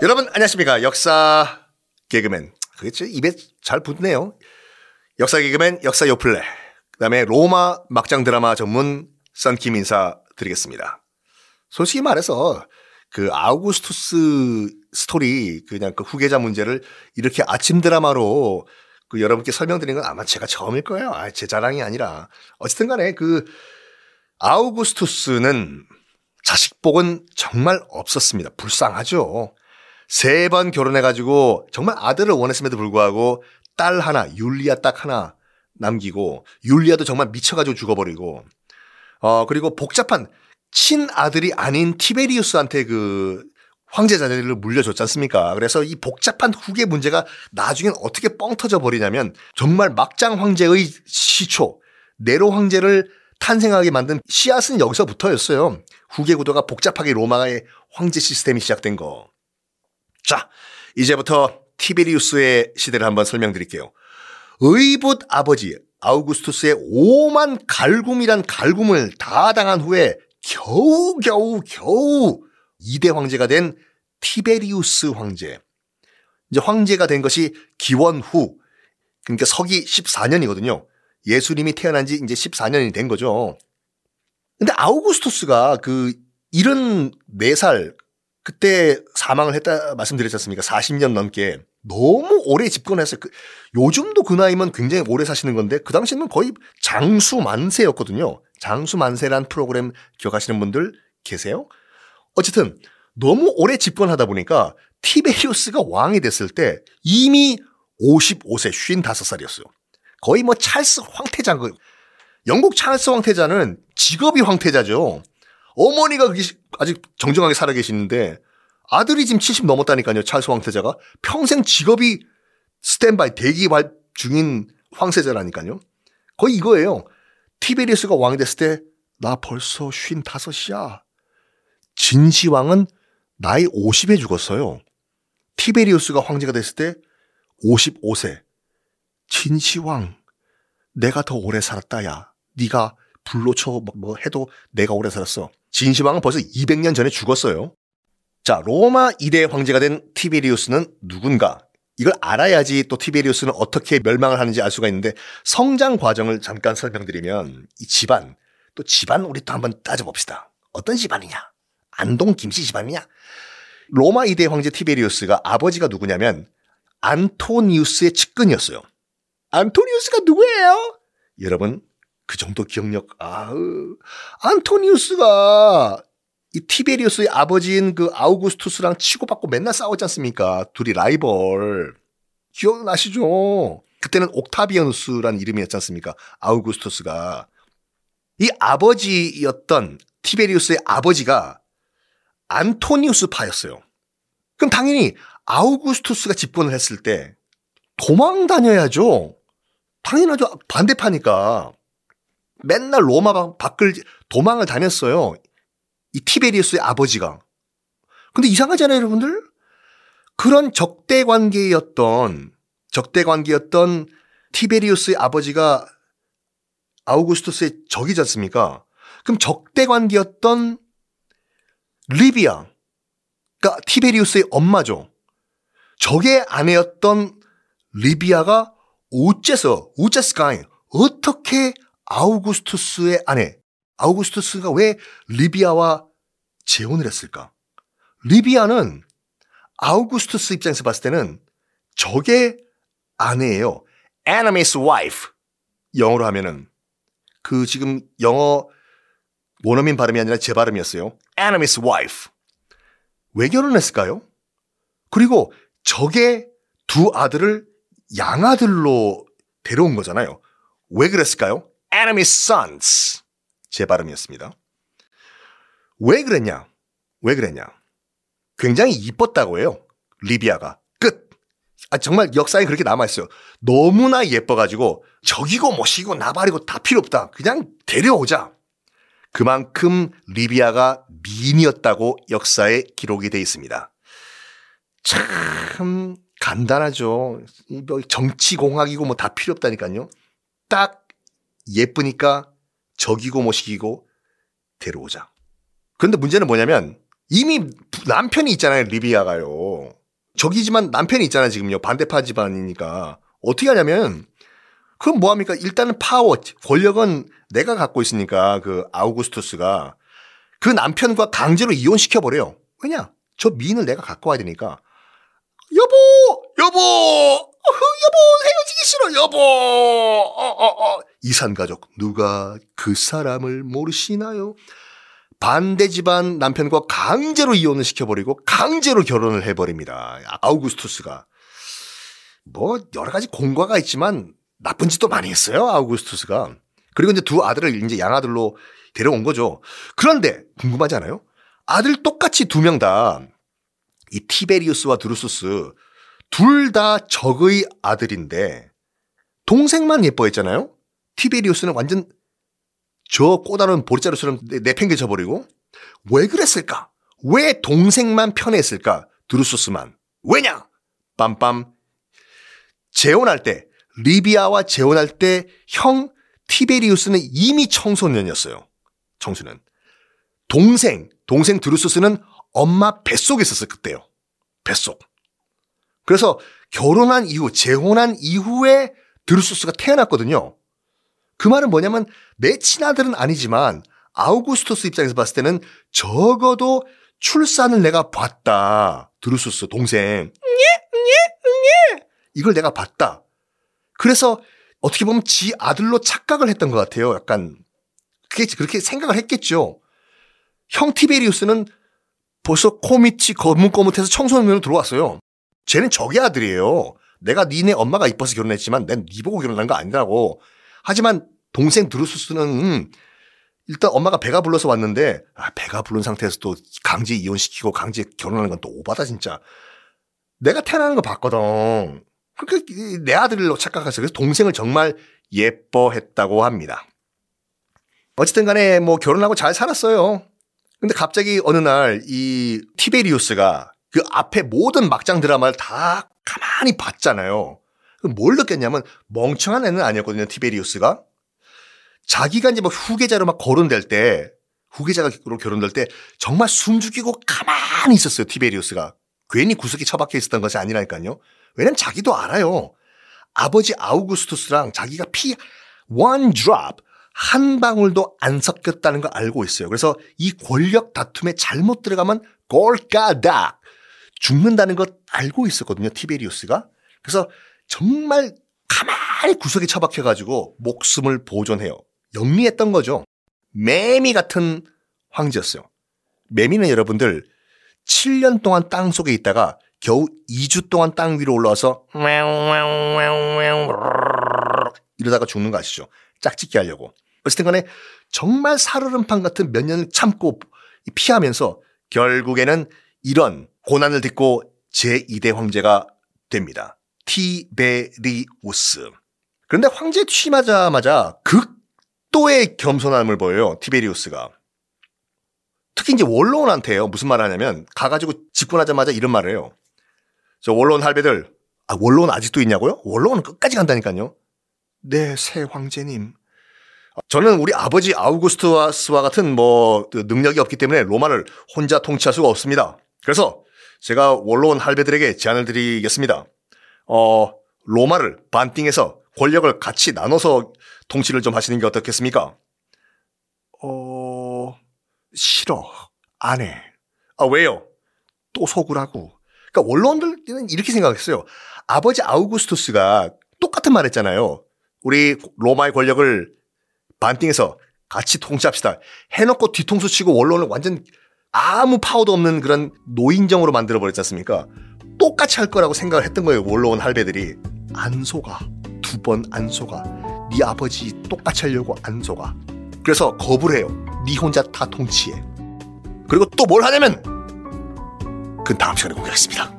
여러분 안녕하십니까 역사 개그맨 그게 제 입에 잘 붙네요 역사 개그맨 역사 요플레 그다음에 로마 막장 드라마 전문 썬킴 인사 드리겠습니다 솔직히 말해서 그 아우구스투스 스토리 그냥 그 후계자 문제를 이렇게 아침 드라마로 그 여러분께 설명드리는 건 아마 제가 처음일 거예요. 아, 제 자랑이 아니라 어쨌든 간에 그 아우구스투스는 자식복은 정말 없었습니다. 불쌍하죠. 세 번 결혼해가지고 정말 아들을 원했음에도 불구하고 딸 하나, 율리아 딱 하나 남기고 율리아도 정말 미쳐가지고 죽어버리고 어, 그리고 복잡한 친아들이 아닌 티베리우스한테 그 황제 자녀를 물려줬지 않습니까? 그래서 이 복잡한 후계 문제가 나중엔 어떻게 뻥 터져 버리냐면 정말 막장 황제의 시초 네로 황제를 탄생하게 만든 씨앗은 여기서부터였어요. 후계 구도가 복잡하게 로마의 황제 시스템이 시작된 거. 자, 이제부터 티베리우스의 시대를 한번 설명드릴게요. 의붓 아버지 아우구스투스의 오만 갈굼이란 갈굼을 다 당한 후에 겨우 겨우 겨우 2대 황제가 된 티베리우스 황제. 이제 황제가 된 것이 기원 후 그러니까 서기 14년이거든요. 예수님이 태어난 지 이제 14년이 된 거죠. 근데 아우구스투스가 그 74살 그때 사망을 했다 말씀드렸지 않습니까? 40년 넘게 너무 오래 집권했어요. 그, 요즘도 그 나이면 굉장히 오래 사시는 건데 그 당시에는 거의 장수 만세였거든요. 장수 만세란 프로그램 기억하시는 분들 계세요? 어쨌든 너무 오래 집권하다 보니까 티베리우스가 왕이 됐을 때 이미 55세, 55살이었어요. 거의 뭐 찰스 황태자인 거예요. 영국 찰스 황태자는 직업이 황태자죠. 어머니가 아직 정정하게 살아 계시는데 아들이 지금 70 넘었다니까요. 찰스 황태자가 평생 직업이 스탠바이 대기 중인 황세자라니까요. 거의 이거예요. 티베리우스가 왕이 됐을 때 나 벌써 55이야. 진시황은 나이 50에 죽었어요. 티베리우스가 황제가 됐을 때 55세. 진시황, 내가 더 오래 살았다, 야. 네가 불로 쳐, 뭐, 뭐 해도 내가 오래 살았어. 진시황은 벌써 200년 전에 죽었어요. 자, 로마 2대 황제가 된 티베리우스는 누군가? 이걸 알아야지 또 티베리우스는 어떻게 멸망을 하는지 알 수가 있는데 성장 과정을 잠깐 설명드리면 이 집안, 또 집안 우리 또 한번 따져봅시다. 어떤 집안이냐? 안동 김씨 집안이냐? 로마 2대 황제 티베리우스가 아버지가 누구냐면 안토니우스의 측근이었어요. 안토니우스가 누구예요? 여러분 그 정도 기억력 아으 안토니우스가 이 티베리우스의 아버지인 그 아우구스투스랑 치고받고 맨날 싸웠지 않습니까? 둘이 라이벌 기억나시죠? 그때는 옥타비아누스라는 이름이었지 않습니까? 아우구스투스가 이 아버지였던 티베리우스의 아버지가 안토니우스파였어요. 그럼 당연히 아우구스투스가 집권을 했을 때 도망 다녀야죠. 당연하죠. 반대파니까. 맨날 로마 밖을 도망을 다녔어요. 이 티베리우스의 아버지가. 근데 이상하잖아요, 여러분들? 그런 적대 관계였던, 적대 관계였던 티베리우스의 아버지가 아우구스투스의 적이지 않습니까? 그럼 적대 관계였던 리비아, 그러니까 티베리우스의 엄마죠. 적의 아내였던 리비아가 어째서, 어째스가인, 어떻게 아우구스투스의 아내, 아우구스투스가 왜 리비아와 재혼을 했을까? 리비아는 아우구스투스 입장에서 봤을 때는 적의 아내예요. enemy's wife. 영어로 하면은 그 지금 영어 원어민 발음이 아니라 제 발음이었어요. enemy's wife. 왜 결혼했을까요? 그리고 적의 두 아들을 양아들로 데려온 거잖아요. 왜 그랬을까요? Enemy's sons. 제 발음이었습니다. 왜 그랬냐? 왜 그랬냐? 굉장히 이뻤다고 해요. 리비아가. 끝. 아, 정말 역사에 그렇게 남아있어요. 너무나 예뻐가지고 적이고 모시고 나발이고 다 필요 없다. 그냥 데려오자. 그만큼 리비아가 미인이었다고 역사에 기록이 돼 있습니다. 참 간단하죠. 뭐 정치공학이고 뭐 다 필요 없다니까요. 딱 예쁘니까 적이고 모시기고 데려오자. 그런데 문제는 뭐냐면 이미 남편이 있잖아요, 리비아가요. 적이지만 남편이 있잖아요, 지금요. 반대파 집안이니까. 어떻게 하냐면, 그럼 뭐합니까? 일단은 파워, 권력은 내가 갖고 있으니까 그 아우구스투스가 그 남편과 강제로 이혼시켜버려요. 왜냐? 저 미인을 내가 갖고 와야 되니까. 여보! 여보! 여보! 헤어지기 싫어, 여보! 어, 어, 어. 이산 가족, 누가 그 사람을 모르시나요? 반대 집안 남편과 강제로 이혼을 시켜버리고 강제로 결혼을 해버립니다. 아우구스투스가. 뭐, 여러 가지 공과가 있지만 나쁜 짓도 많이 했어요, 아우구스투스가. 그리고 이제 두 아들을 이제 양아들로 데려온 거죠. 그런데 궁금하지 않아요? 아들 똑같이 두 명 다 이 티베리우스와 드루스스 둘 다 적의 아들인데 동생만 예뻐했잖아요. 티베리우스는 완전 저 꼬다른 보리자루처럼 내팽개쳐 버리고 왜 그랬을까? 왜 동생만 편했을까? 드루스스만. 왜냐? 빰빰. 재혼할 때 리비아와 재혼할 때 형 티베리우스는 이미 청소년이었어요. 청소년. 동생, 동생 드루스스는 엄마 뱃속에 있었어요, 그때요. 뱃속. 그래서 결혼한 이후, 재혼한 이후에 드루스스가 태어났거든요. 그 말은 뭐냐면 내 친아들은 아니지만 아우구스토스 입장에서 봤을 때는 적어도 출산을 내가 봤다. 드루스스 동생. 이걸 내가 봤다. 그래서 어떻게 보면 지 아들로 착각을 했던 것 같아요. 약간 그게 그렇게 생각을 했겠죠. 형 티베리우스는 벌써 코밑이 거뭇거뭇해서 청소년으로 들어왔어요. 쟤는 적의 아들이에요. 내가 니네 엄마가 이뻐서 결혼했지만 난 니 보고 결혼한 거 아니라고. 하지만 동생 드루스스는 음, 일단 엄마가 배가 불러서 왔는데 아, 배가 부른 상태에서 또 강제 이혼시키고 강제 결혼하는 건 또 오바다 진짜. 내가 태어나는 거 봤거든. 그렇게 내 아들로 착각했어요. 그래서 동생을 정말 예뻐했다고 합니다. 어쨌든 간에 뭐 결혼하고 잘 살았어요. 근데 갑자기 어느 날 이 티베리우스가 그 앞에 모든 막장 드라마를 다 가만히 봤잖아요. 뭘 느꼈냐면 멍청한 애는 아니었거든요. 티베리우스가. 자기가 이제 뭐 후계자로 막 거론될 때 후계자로 결혼될 때 정말 숨죽이고 가만히 있었어요. 티베리우스가. 괜히 구석에 처박혀 있었던 것이 아니라니까요. 왜냐면 자기도 알아요. 아버지 아우구스투스랑 자기가 피 one drop 한 방울도 안 섞였다는 걸 알고 있어요. 그래서 이 권력 다툼에 잘못 들어가면 골가다 죽는다는 것 알고 있었거든요. 티베리우스가. 그래서 정말 가만히 구석에 처박혀가지고 목숨을 보존해요. 영리했던 거죠. 매미 같은 황제였어요. 매미는 여러분들 7년 동안 땅 속에 있다가 겨우 2주 동안 땅 위로 올라와서 이러다가 죽는 거 아시죠? 짝짓기 하려고. 어쨌든 간에 정말 살얼음판 같은 몇 년을 참고 피하면서 결국에는 이런 고난을 딛고 제2대 황제가 됩니다. 티베리우스. 그런데 황제 취임하자마자 극도의 겸손함을 보여요. 티베리우스가. 특히 이제 원로원한테요. 무슨 말 하냐면 가가지고 집권하자마자 이런 말을 해요. 저 원로원 할배들, 아, 원로원 아직도 있냐고요? 원로원은 끝까지 간다니까요. 네, 새 황제님. 저는 우리 아버지 아우구스투스와 같은 뭐그 능력이 없기 때문에 로마를 혼자 통치할 수가 없습니다. 그래서 제가 원로원 할배들에게 제안을 드리겠습니다. 어, 로마를 반띵해서 권력을 같이 나눠서 통치를 좀 하시는 게 어떻겠습니까? 어, 싫어. 안 해. 아, 왜요? 또 속으라고. 그러니까 원로원들은 이렇게 생각했어요. 아버지 아우구스투스가 똑같은 말 했잖아요. 우리 로마의 권력을 반띵해서 같이 통치합시다. 해놓고 뒤통수 치고 원론을 완전 아무 파워도 없는 그런 노인정으로 만들어버렸지 않습니까? 똑같이 할 거라고 생각을 했던 거예요. 원로원 할배들이. 안 속아. 두 번 안 속아. 네 아버지 똑같이 하려고 안 속아. 그래서 거부를 해요. 네 혼자 다 통치해. 그리고 또 뭘 하냐면 그 다음 시간에 공개하겠습니다.